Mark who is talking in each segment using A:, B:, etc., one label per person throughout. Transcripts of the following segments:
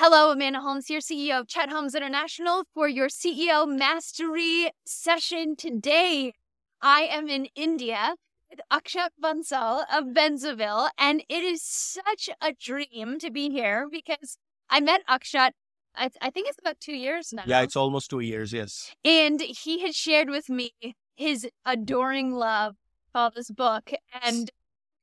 A: Hello, Amanda Holmes here, CEO of Chet Holmes International, for your CEO Mastery session today. I am in India with Akshat Bansal of Benzoville, and it is such a dream to be here because I met Akshat. I, I think it's about two years now.
B: Yeah, it's almost two years, yes.
A: And he had shared with me his adoring love for this book. And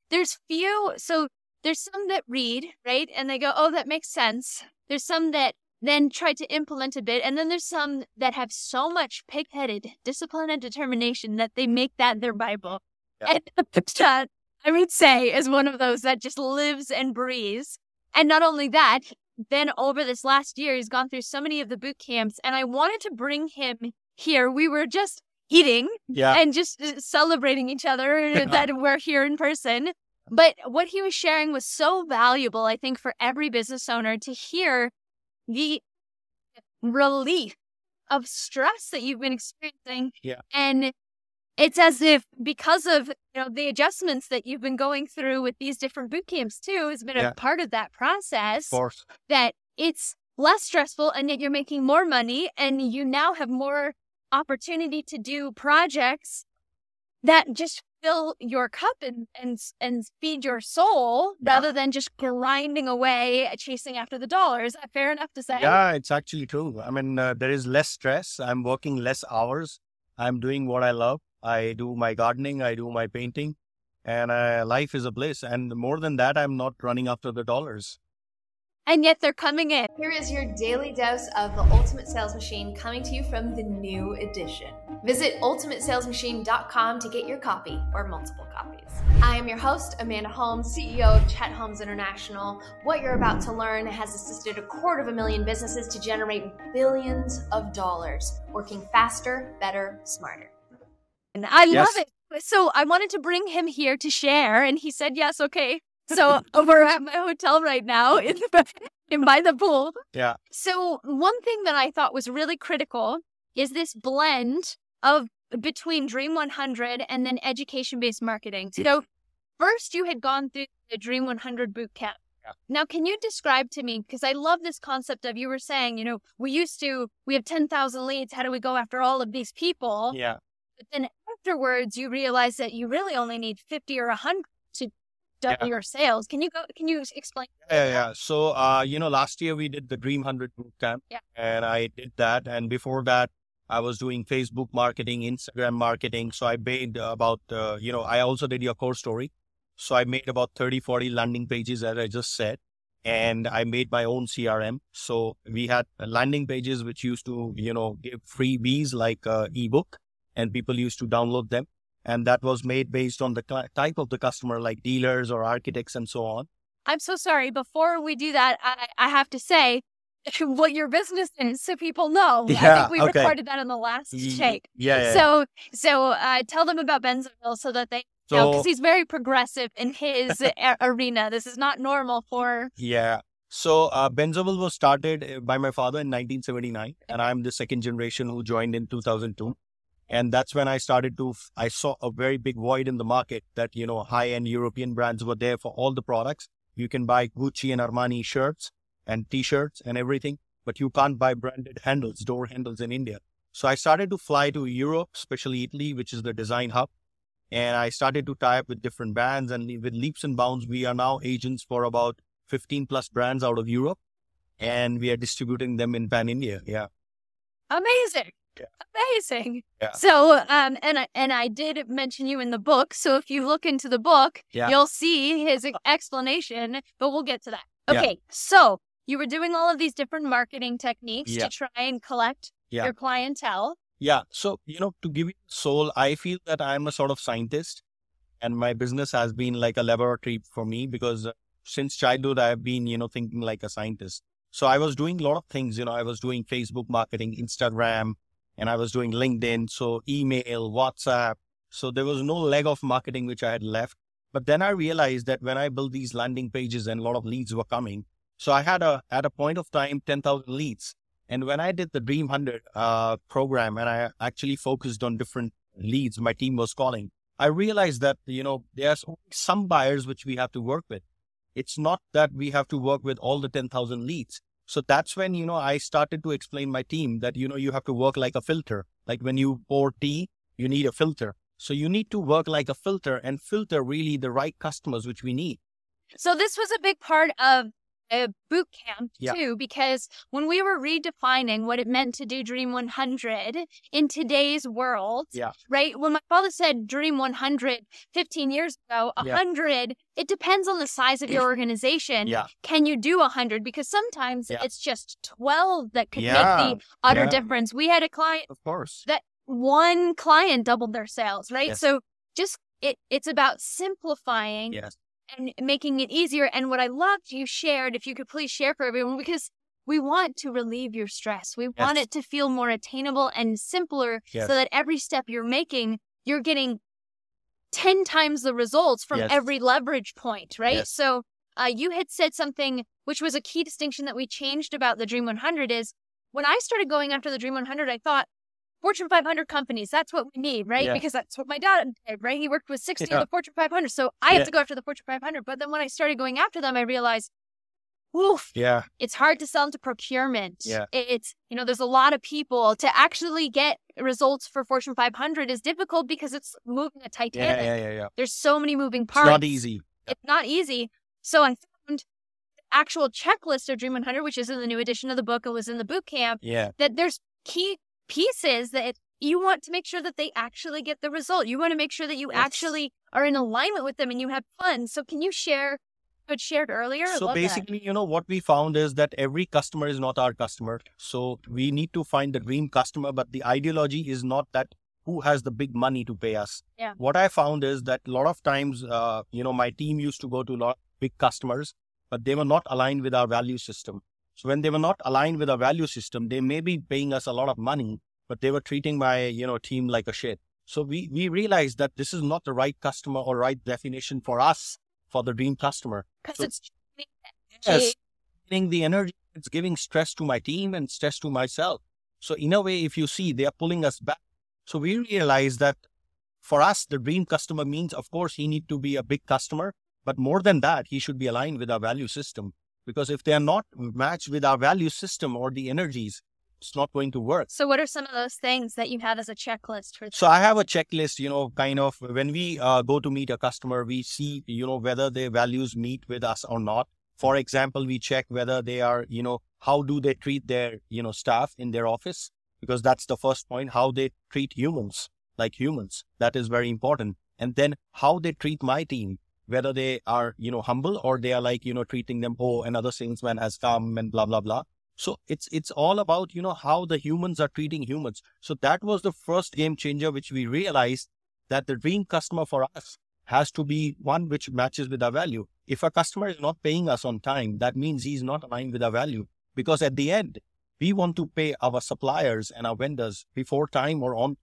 A: there's few, so there's some that read, right? And they go, oh, that makes sense. There's some that then try to implement a bit. And then there's some that have so much pig headed discipline and determination that they make that their Bible. Yeah. And that, I would say, is one of those that just lives and breathes. And not only that, then over this last year, he's gone through so many of the boot camps. And I wanted to bring him here. We were just eating
B: yeah.
A: and just uh, celebrating each other that we're here in person. But what he was sharing was so valuable, I think, for every business owner to hear the relief of stress that you've been experiencing.
B: Yeah.
A: And it's as if because of you know the adjustments that you've been going through with these different boot camps too has been yeah. a part of that process.
B: Of course.
A: That it's less stressful and yet you're making more money and you now have more opportunity to do projects that just fill your cup and and and feed your soul yeah. rather than just grinding away chasing after the dollars. Is that fair enough to say?
B: Yeah, it's actually true. I mean, uh, there is less stress. I'm working less hours. I'm doing what I love. I do my gardening. I do my painting, and uh, life is a bliss. And more than that, I'm not running after the dollars
A: and yet they're coming in.
C: Here is your daily dose of the Ultimate Sales Machine coming to you from the new edition. Visit ultimatesalesmachine.com to get your copy or multiple copies. I am your host, Amanda Holmes, CEO of Chet Holmes International. What you're about to learn has assisted a quarter of a million businesses to generate billions of dollars, working faster, better, smarter.
A: And I yes. love it. So I wanted to bring him here to share, and he said yes. Okay, so we're at my hotel right now in, the, in by the pool.
B: Yeah.
A: So one thing that I thought was really critical is this blend of between Dream 100 and then education based marketing. So first you had gone through the Dream 100 boot camp.
B: Yeah.
A: Now, can you describe to me, because I love this concept of you were saying, you know, we used to, we have 10,000 leads. How do we go after all of these people?
B: Yeah.
A: But then afterwards, you realize that you really only need 50 or 100 double yeah. your sales. Can you go? Can you explain?
B: Yeah, yeah. So, uh, you know, last year we did the Dream Hundred Bootcamp,
A: yeah,
B: and I did that. And before that, I was doing Facebook marketing, Instagram marketing. So I made about, uh, you know, I also did your core story. So I made about 30, 40 landing pages, as I just said. And I made my own CRM. So we had landing pages which used to, you know, give freebies like uh, ebook, and people used to download them and that was made based on the type of the customer like dealers or architects and so on.
A: I'm so sorry. Before we do that i, I have to say what your business is so people know.
B: Yeah,
A: i think we
B: okay.
A: recorded that in the last take.
B: yeah, yeah
A: so so uh, tell them about Benzoville so that they so, because he's very progressive in his arena. This is not normal for
B: yeah. So uh, Benzoville was started uh, by my father in 1979, and I'm the second generation who joined in 2002. And that's when I started to, I saw a very big void in the market that, you know, high end European brands were there for all the products. You can buy Gucci and Armani shirts and t-shirts and everything, but you can't buy branded handles, door handles in India. So I started to fly to Europe, especially Italy, which is the design hub. And I started to tie up with different brands and with leaps and bounds, we are now agents for about 15 plus brands out of Europe and we are distributing them in pan India. Yeah.
A: Amazing.
B: Yeah.
A: Amazing.
B: Yeah.
A: So, um, and I and I did mention you in the book. So if you look into the book,
B: yeah.
A: you'll see his explanation. But we'll get to that. Okay. Yeah. So you were doing all of these different marketing techniques to try and collect your clientele.
B: Yeah. So you know, to give you soul, I feel that I'm a sort of scientist, and my business has been like a laboratory for me because uh, since childhood I've been you know thinking like a scientist. So I was doing a lot of things. You know, I was doing Facebook marketing, Instagram, and I was doing LinkedIn, so email, WhatsApp. So there was no leg of marketing which I had left. But then I realized that when I built these landing pages and a lot of leads were coming, so I had a at a point of time 10,000 leads. And when I did the Dream 100 uh, program and I actually focused on different leads my team was calling, I realized that, you know, there's some buyers which we have to work with. It's not that we have to work with all the 10,000 leads. So that's when, you know, I started to explain my team that, you know, you have to work like a filter. Like when you pour tea, you need a filter. So you need to work like a filter and filter really the right customers, which we need.
A: So this was a big part of a boot camp
B: Yeah.
A: too, because when we were redefining what it meant to do Dream 100 in today's world,
B: Yeah.
A: right? When my father said Dream 100 15 years ago,
B: Yeah.
A: 100, it depends on the size of your organization.
B: Yeah.
A: Can you do 100? Because sometimes
B: Yeah.
A: it's just 12 that could
B: Yeah.
A: make the utter
B: Yeah.
A: difference. We had a client
B: Of course.
A: That one client doubled their sales, right?
B: Yes.
A: So just it it's about simplifying
B: Yes.
A: And making it easier. And what I loved you shared, if you could please share for everyone, because we want to relieve your stress. We want it to feel more attainable and simpler
B: Yes.
A: so that every step you're making, you're getting 10 times the results from
B: Yes.
A: every leverage point, right?
B: Yes.
A: So uh, you had said something which was a key distinction that we changed about the Dream 100 is when I started going after the Dream 100, I thought Fortune 500 companies, that's what we need, right?
B: Yeah.
A: Because that's what my dad did, right? He worked with 60
B: Yeah.
A: of the Fortune 500. So I have
B: Yeah.
A: to go after the Fortune 500. But then when I started going after them, I realized, oof,
B: Yeah.
A: it's hard to sell into procurement.
B: Yeah.
A: It's, you know, there's a lot of people to actually get results for Fortune 500 is difficult because it's moving a
B: Yeah.
A: Titanic.
B: Yeah. Yeah. Yeah.
A: There's so many moving parts.
B: It's not easy.
A: It's not easy. So I found the actual checklist of Dream 100, which is in the new edition of the book and was in the boot camp,
B: Yeah.
A: that there's key pieces that you want to make sure that they actually get the result. You want to make sure that you
B: Yes.
A: actually are in alignment with them and you have fun. So can you share what shared earlier?
B: So
A: love that.
B: basically, you know, what we found is that every customer is not our customer. So we need to find the dream customer, but the ideology is not that who has the big money to pay us.
A: Yeah.
B: What I found is that a lot of times, uh, you know, my team used to go to a lot of big customers, but they were not aligned with our value system. So when they were not aligned with our value system, they may be paying us a lot of money, but they were treating my, you know, team like a shit. So we, we realized that this is not the right customer or right definition for us, for the dream customer.
A: Because
B: so-
A: it's
B: Yes. Giving the energy, it's giving stress to my team and stress to myself. So in a way, if you see, they are pulling us back. So we realize that for us, the dream customer means, of course, he need to be a big customer, but more than that, he should be aligned with our value system. Because if they are not matched with our value system or the energies, it's not going to work.
A: So what are some of those things that you have as a checklist for
B: So I have a checklist, you know, kind of when we uh, go to meet a customer, we see, you know, whether their values meet with us or not. For example, we check whether they are, you know, how do they treat their, you know, staff in their office? Because that's the first point, how they treat humans like humans. That is very important. And then how they treat my team, whether they are, you know, humble or they are like, you know, treating them, oh, another salesman has come and blah, blah, blah. So it's it's all about you know how the humans are treating humans. So that was the first game changer, which we realized that the dream customer for us has to be one which matches with our value. If a customer is not paying us on time, that means he's not aligned with our value. Because at the end, we want to pay our suppliers and our vendors before time or on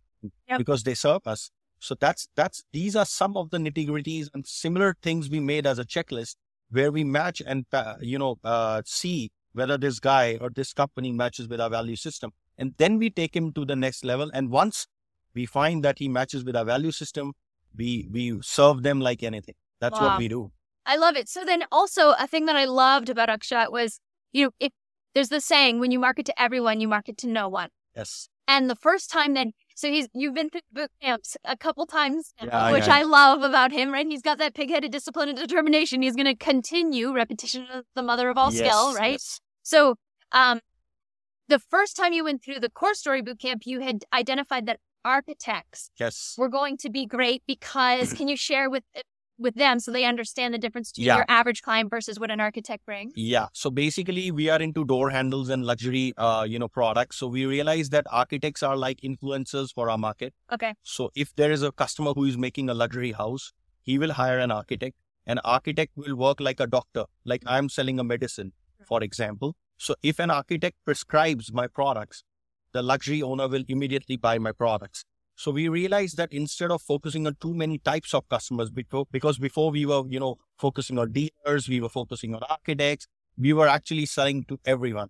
A: Yep.
B: because they serve us. So that's that's these are some of the nitty gritties and similar things we made as a checklist where we match and uh, you know uh, see whether this guy or this company matches with our value system. And then we take him to the next level. And once we find that he matches with our value system, we we serve them like anything. That's
A: Wow.
B: what we do.
A: I love it. So then also a thing that I loved about Akshat was, you know, if there's the saying, when you market to everyone, you market to no one.
B: Yes.
A: And the first time that so he's you've been through boot camps a couple times, now,
B: Yeah,
A: which
B: yeah.
A: I love about him. Right, he's got that pig-headed discipline and determination. He's going to continue. Repetition is the mother of all skill, right?
B: yes.
A: So, um, the first time you went through the core story boot camp, you had identified that architects
B: Yes.
A: were going to be great because can you share with with them so they understand the difference between
B: Yeah.
A: your average client versus what an architect brings?
B: Yeah. So basically, we are into door handles and luxury, uh, you know, products. So we realize that architects are like influencers for our market.
A: Okay.
B: So if there is a customer who is making a luxury house, he will hire an architect. An architect will work like a doctor, like I'm selling a medicine, for example. So if an architect prescribes my products, the luxury owner will immediately buy my products. So we realized that instead of focusing on too many types of customers, before, because before we were, you know, focusing on dealers, we were focusing on architects, we were actually selling to everyone.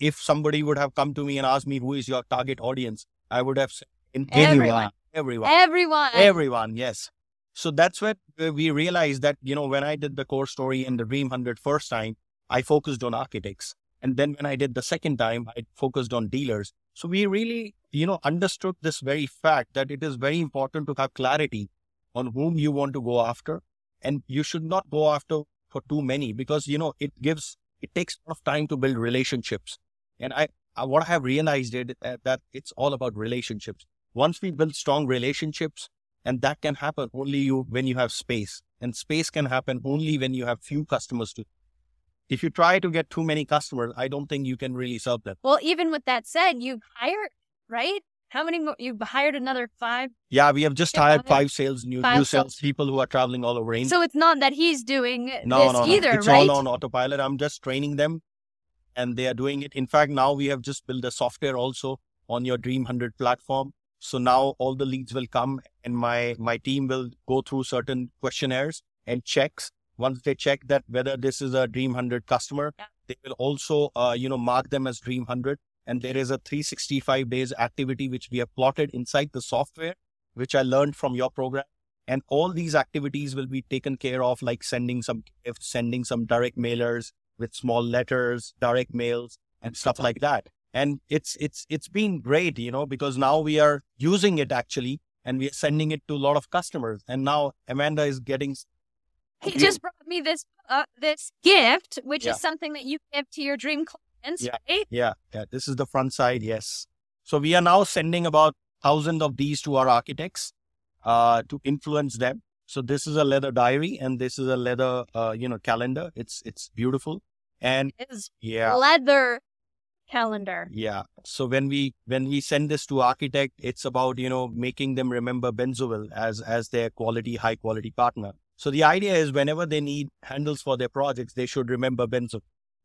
B: If somebody would have come to me and asked me who is your target audience, I would have said in
A: Everyone.
B: everyone,
A: Everyone.
B: everyone, yes. So that's what we realized that you know when I did the core story and the Dream Hundred first time, I focused on architects And then when I did the second time, I focused on dealers. So we really, you know, understood this very fact that it is very important to have clarity on whom you want to go after. And you should not go after for too many because, you know, it gives, it takes a lot of time to build relationships. And I, I what I have realized is that, that it's all about relationships. Once we build strong relationships, and that can happen only you when you have space, and space can happen only when you have few customers to. If you try to get too many customers, I don't think you can really serve them.
A: Well, even with that said, you've hired, right? How many more? You've hired another five.
B: Yeah, we have just hired
A: five-
B: sales new,
A: five
B: new sales- people who are traveling all over India.
A: So it's not that he's doing
B: no,
A: this
B: no, no.
A: either,
B: it's
A: right?
B: all on autopilot. I'm just training them, and they are doing it. In fact, now we have just built a software also on your Dream Hundred platform. So now all the leads will come, and my my team will go through certain questionnaires and checks. Once they check that whether this is a Dream Hundred customer,
A: Yeah.
B: they will also uh, you know mark them as Dream Hundred. And there is a 365 days activity which we have plotted inside the software, which I learned from your program. And all these activities will be taken care of, like sending some gifts, sending some direct mailers with small letters, direct mails, and stuff like that. And it's it's it's been great, you know, because now we are using it actually, and we are sending it to a lot of customers. And now Amanda is getting
A: He
B: Yeah.
A: just brought me this uh, this gift, which
B: Yeah.
A: is something that you give to your dream clients,
B: Yeah.
A: right?
B: Yeah, yeah. This is the front side. Yes. So we are now sending about thousands of these to our architects uh, to influence them. So this is a leather diary, and this is a leather, uh, you know, calendar. It's it's beautiful, and
A: Is
B: yeah,
A: leather calendar.
B: yeah. So when we when we send this to architect, it's about you know making them remember Benzoville as as their quality, high quality partner. So the idea is whenever they need handles for their projects, they should remember Benzo.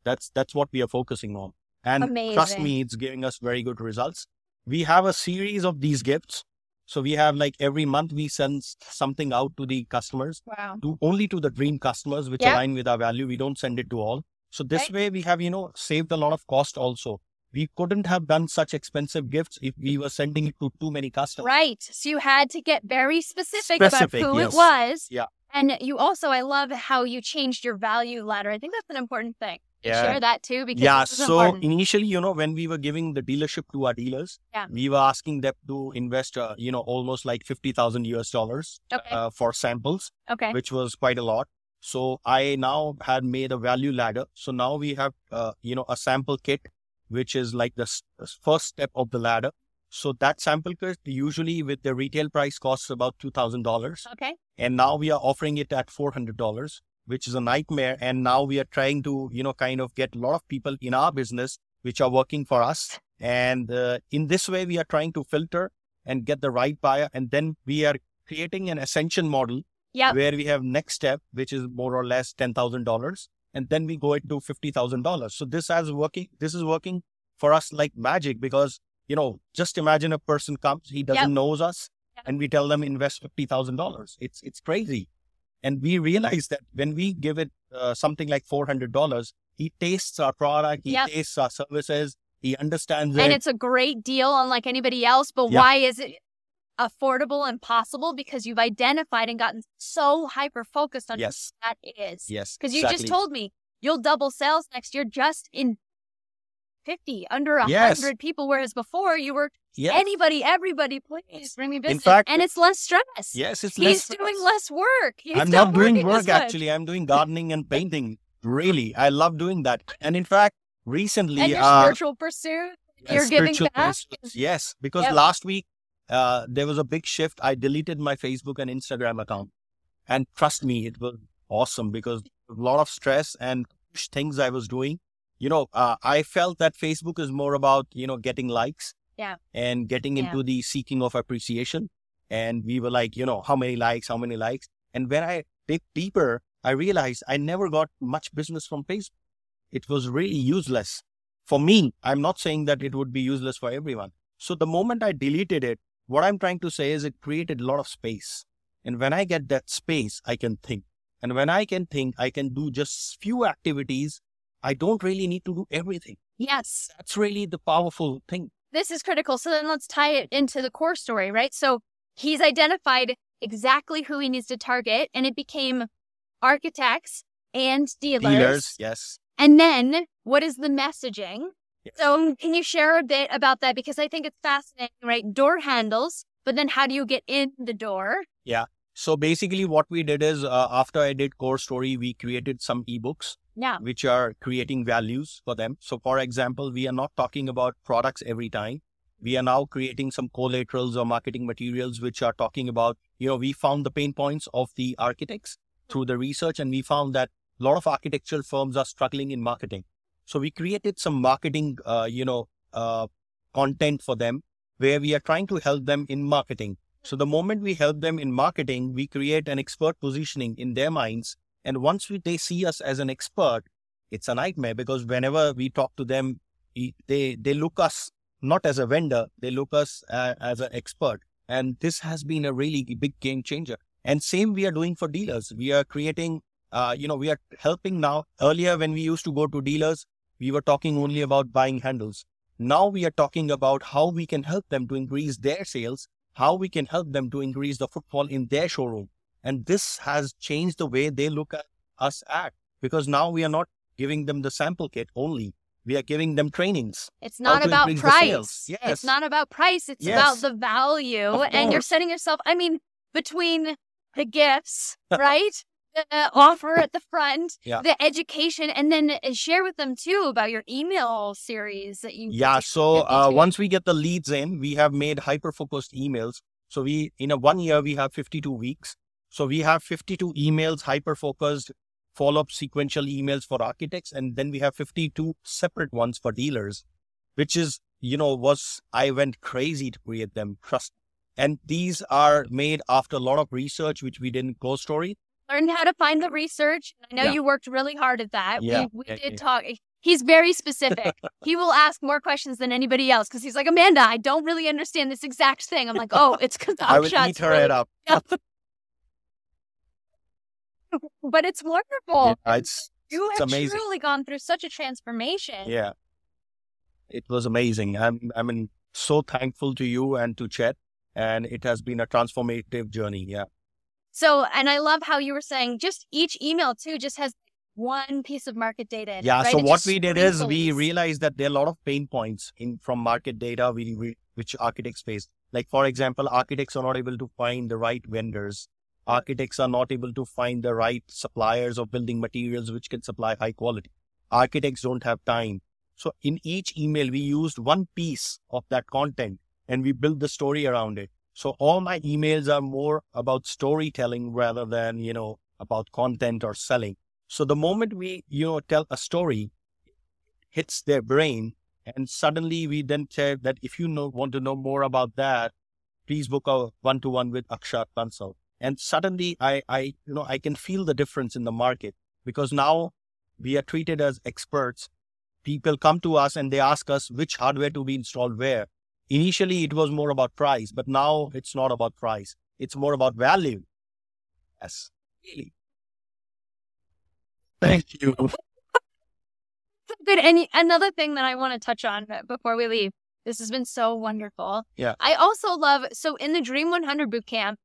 B: That's that's what we are focusing on. And trust me, it's giving us very good results. We have a series of these gifts. So we have like every month we send something out to the customers,
A: Wow.
B: to only to the dream customers, which
A: Yeah.
B: align with our value. We don't send it to all. So this
A: Right.
B: way we have, you know, saved a lot of cost also. We couldn't have done such expensive gifts if we were sending it to too many customers.
A: Right. So you had to get very specific,
B: Specific,
A: about who
B: yes.
A: it was.
B: Yeah.
A: And you also, I love how you changed your value ladder. I think that's an important thing.
B: Yeah.
A: Share that too because
B: Yeah. So
A: important.
B: initially, you know, when we were giving the dealership to our dealers,
A: Yeah.
B: we were asking them to invest, uh, you know, almost like 50,000 US dollars
A: Okay.
B: uh, for samples.
A: okay.
B: which was quite a lot. So I now had made a value ladder. So now we have, uh, you know, a sample kit, which is like the first step of the ladder. So that sample kit usually with the retail price costs about $2,000.
A: Okay.
B: And now we are offering it at $400, which is a nightmare. And now we are trying to, you know, kind of get a lot of people in our business, which are working for us. And uh, in this way, we are trying to filter and get the right buyer. And then we are creating an ascension model
A: Yep.
B: where we have next step, which is more or less ten thousand dollars, and then we go into fifty thousand dollars. So this has working. This is working for us like magic because you know, just imagine a person comes, he doesn't
A: Yep.
B: knows us,
A: Yep.
B: and we tell them invest fifty thousand dollars. It's it's crazy, and we realize that when we give it uh, something like four hundred dollars, he tastes our product, he
A: Yep.
B: tastes our services, he understands
A: And
B: it.
A: it's a great deal, unlike anybody else. But why is it affordable and possible? Because you've identified and gotten so hyper focused on
B: Yes,
A: what that is.
B: yes,
A: Because you
B: exactly.
A: just told me you'll double sales next year just in 50, under a
B: Yes.
A: 100 people, whereas before you were
B: Yes.
A: anybody, everybody, please bring me business.
B: fact-
A: and it's less stress.
B: Yes, it's
A: He's
B: less
A: doing less work. He's
B: I'm not doing work actually. I'm doing gardening and painting. Really, I love doing that. And in fact, recently,
A: And your
B: uh,
A: spiritual pursuit, you're giving back.
B: pursuits, Yes, because
A: Yep.
B: last week uh, there was a big shift. I deleted my Facebook and Instagram account, and trust me, it was awesome because a lot of stress and things I was doing. You know, uh, I felt that Facebook is more about you know getting likes,
A: Yeah.
B: and getting
A: Yeah.
B: into the seeking of appreciation. And we were like, you know, how many likes, how many likes. And when I dig deeper, I realized I never got much business from Facebook. It was really useless for me. I'm not saying that it would be useless for everyone. So the moment I deleted it, what I'm trying to say is it created a lot of space. And when I get that space, I can think. And when I can think, I can do just few activities. I don't really need to do everything.
A: Yes.
B: That's really the powerful thing.
A: This is critical. So then let's tie it into the core story, right? So he's identified exactly who he needs to target, and it became architects and dealers.
B: Dealers, yes.
A: And then what is the messaging?
B: Yes.
A: So can you share a bit about that? Because I think it's fascinating, right? Door handles, but then how do you get in the door? Yeah.
B: So basically, what we did is uh, after I did Core Story, we created some ebooks
A: Yeah.
B: which are creating values for them. So, for example, we are not talking about products every time. We are now creating some collaterals or marketing materials which are talking about, you know, we found the pain points of the architects through the research, and we found that a lot of architectural firms are struggling in marketing. So, we created some marketing, uh, you know, uh, content for them where we are trying to help them in marketing. So, the moment we help them in marketing, we create an expert positioning in their minds and once we, they see us as an expert, it's a nightmare because whenever we talk to them, they they look us not as a vendor, they look us uh, as an expert. And this has been a really big game changer. And same we are doing for dealers. We are creating, uh, you know, we are helping now. Earlier, when we used to go to dealers, we were talking only about buying handles. Now we are talking about how we can help them to increase their sales, how we can help them to increase the footfall in their showroom. And this has changed the way they look at us at because now we are not giving them the sample kit only. We are giving them trainings.
A: It's not about price.
B: Yes.
A: It's not about price. It's
B: Yes.
A: about the value. And you're setting yourself, I mean, between the gifts, right? The offer at the front,
B: Yeah.
A: the education, and then uh, share with them too about your email series that you.
B: Yeah. So uh, once we get the leads in, we have made hyper focused emails. So we, in a one year, we have 52 weeks. So we have 52 emails, hyper focused follow up sequential emails for architects. And then we have 52 separate ones for dealers, which is, you know, was, I went crazy to create them. Trust. And these are made after a lot of research, which we did in Core Story.
A: learned how to find the research. I know
B: Yeah.
A: you worked really hard at that.
B: Yeah,
A: We, we
B: yeah,
A: did talk. He's very specific. he will ask more questions than anybody else because he's like, Amanda, I don't really understand this exact thing. I'm like, oh, it's because
B: I will eat her head up.
A: But it's wonderful.
B: Yeah, it's
A: You
B: It's
A: have
B: amazing.
A: truly gone through such a transformation.
B: Yeah. It was amazing. I'm I mean so thankful to you and to Chet. And it has been a transformative journey. Yeah.
A: So, and I love how you were saying just each email too just has one piece of market data. In it,
B: Yeah.
A: right?
B: So
A: It
B: what we did is we realized that there are a lot of pain points in from market data we, we which architects face. Like for example, architects are not able to find the right vendors. Uh, Architects are not able to find the right suppliers of building materials which can supply high quality. Architects don't have time. So in each email, we used one piece of that content and we built the story around it. So all my emails are more about storytelling rather than, you know, about content or selling. So the moment we, you know, tell a story, hits their brain, and suddenly we then say that if you know want to know more about that, please book a one to one with Akshat Bansal. And suddenly I, I, you know, I can feel the difference in the market because now we are treated as experts. People come to us and they ask us which hardware to be installed where. Initially, it was more about price, but now it's not about price. It's more about value. Yes, really. Thank you.
A: Good. And another thing that I want to touch on uh, before we leave, this has been so wonderful.
B: Yeah.
A: I also love, so in the Dream 100 bootcamp,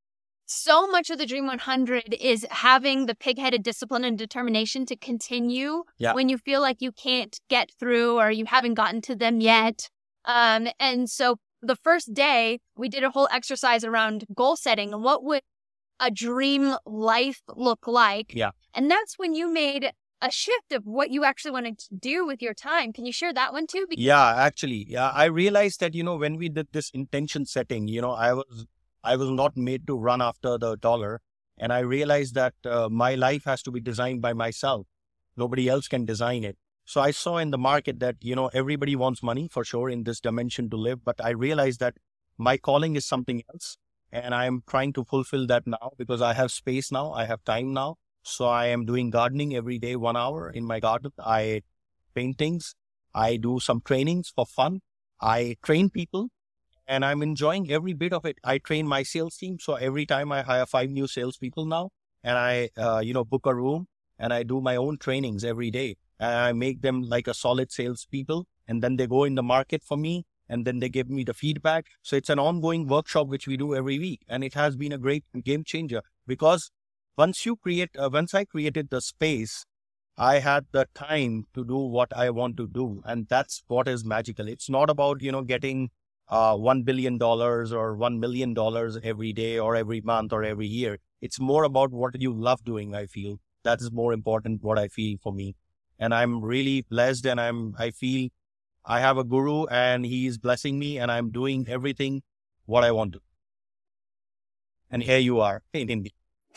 A: so much of the Dream 100 is having the pig-headed discipline and determination to continue
B: Yeah.
A: when you feel like you can't get through or you haven't gotten to them yet. Um, and so the first day we did a whole exercise around goal setting and what would a dream life look like.
B: Yeah.
A: And that's when you made a shift of what you actually wanted to do with your time. Can you share that one too? Because
B: Yeah, actually, yeah, I realized that you know when we did this intention setting, you know, I was I was not made to run after the dollar, and I realized that uh, my life has to be designed by myself. Nobody else can design it. So I saw in the market that you know everybody wants money for sure in this dimension to live, but I realized that my calling is something else, and I am trying to fulfill that now because I have space now, I have time now. So I am doing gardening every day, one hour in my garden. I paintings. I do some trainings for fun. I train people and I'm enjoying every bit of it. I train my sales team. So every time I hire five new salespeople now and I, uh, you know, book a room and I do my own trainings every day and I make them like a solid salespeople and then they go in the market for me and then they give me the feedback. So it's an ongoing workshop which we do every week and it has been a great game changer because once you create, uh, once I created the space, I had the time to do what I want to do. And that's what is magical. It's not about, you know, getting uh, $1 billion or $1 million every day or every month or every year. It's more about what you love doing, I feel. That is more important, what I feel for me. And I'm really blessed and I'm, I feel I have a guru and he is blessing me and I'm doing everything what I want to. And here you are in India.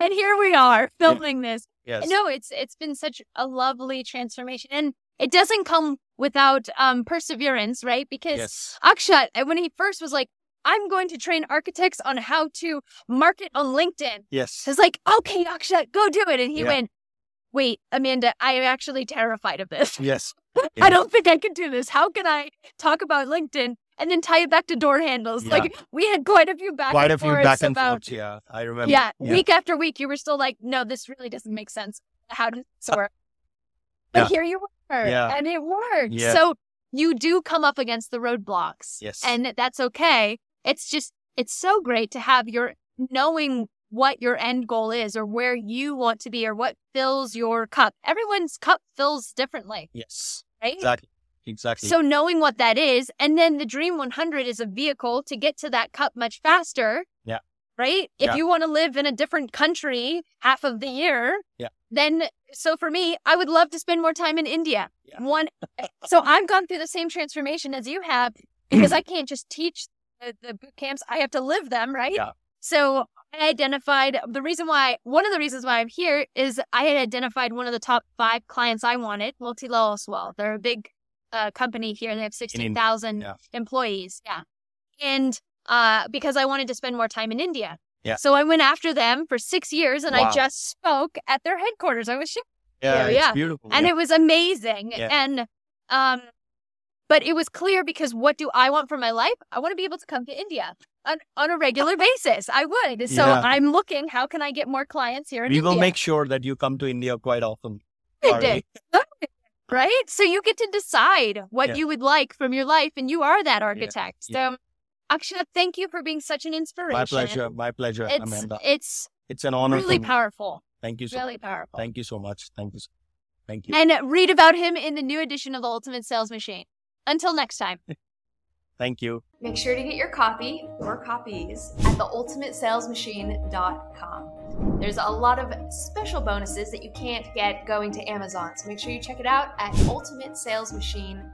A: and here we are filming this.
B: Yes.
A: No, it's it's been such a lovely transformation, and it doesn't come without um perseverance, right? Because
B: Yes.
A: Akshat, uh, when he first was like, "I'm going to train architects on how to market on LinkedIn,"
B: Yes.
A: Was like, "Okay, Akshat, go do it," and he
B: Yeah.
A: went, "Wait, Amanda, I am actually terrified of this.
B: Yes.
A: I don't think I can do this. How can I talk about LinkedIn?" And then tie it back to door handles.
B: Yeah.
A: Like we had quite a few back
B: Quite
A: and
B: a few back and
A: about
B: forths. Yeah. I remember.
A: yeah, week after week, you were still like, no, this really doesn't make sense. How does this work? But
B: Yeah.
A: here you were,
B: Yeah.
A: and it worked.
B: Yeah.
A: So you do come up against the roadblocks.
B: Yes.
A: And that's okay. It's just, it's so great to have your knowing what your end goal is or where you want to be or what fills your cup. Everyone's cup fills differently,
B: Yes.
A: right?
B: Exactly. Exactly.
A: So knowing what that is, and then the Dream 100 is a vehicle to get to that cup much faster.
B: Yeah.
A: Right? If
B: Yeah.
A: you want to live in a different country half of the year,
B: Yeah.
A: Then so for me, I would love to spend more time in India.
B: Yeah.
A: One so I've gone through the same transformation as you have because I can't just teach the, the boot camps. I have to live them, right?
B: Yeah.
A: So I identified the reason why one of the reasons why I'm here is I had identified one of the top five clients I wanted, Motilal Oswal. They're a big uh, company here. They have sixteen thousand
B: yeah.
A: employees. Yeah, and uh, because I wanted to spend more time in India.
B: Yeah.
A: So I went after them for six years, and I just spoke at their headquarters. I was sh-
B: yeah,
A: yeah.
B: Beautiful.
A: and
B: yeah.
A: it was amazing.
B: Yeah.
A: And um, but it was clear because what do I want for my life? I want to be able to come to India on, on a regular basis. I would. So
B: Yeah.
A: I'm looking. How can I get more clients here in
B: we
A: India?
B: will make sure that you come to India quite often.
A: I
B: Sorry.
A: did. Right? So you get to decide what
B: Yeah.
A: you would like from your life, and you are that architect.
B: Yeah.
A: So, Akshat, thank you for being such an inspiration.
B: My pleasure. My pleasure,
A: It's
B: Amanda.
A: it's
B: It's an honor.
A: really powerful.
B: Thank you so.
A: Really powerful.
B: Thank you so much. Thank you. Thank you.
A: And read about him in the new edition of the Ultimate Sales Machine. Until next time.
B: Thank you.
C: Make sure to get your copy or copies at theultimatesalesmachine.com. There's a lot of special bonuses that you can't get going to Amazon, so make sure you check it out at ultimatesalesmachine.com.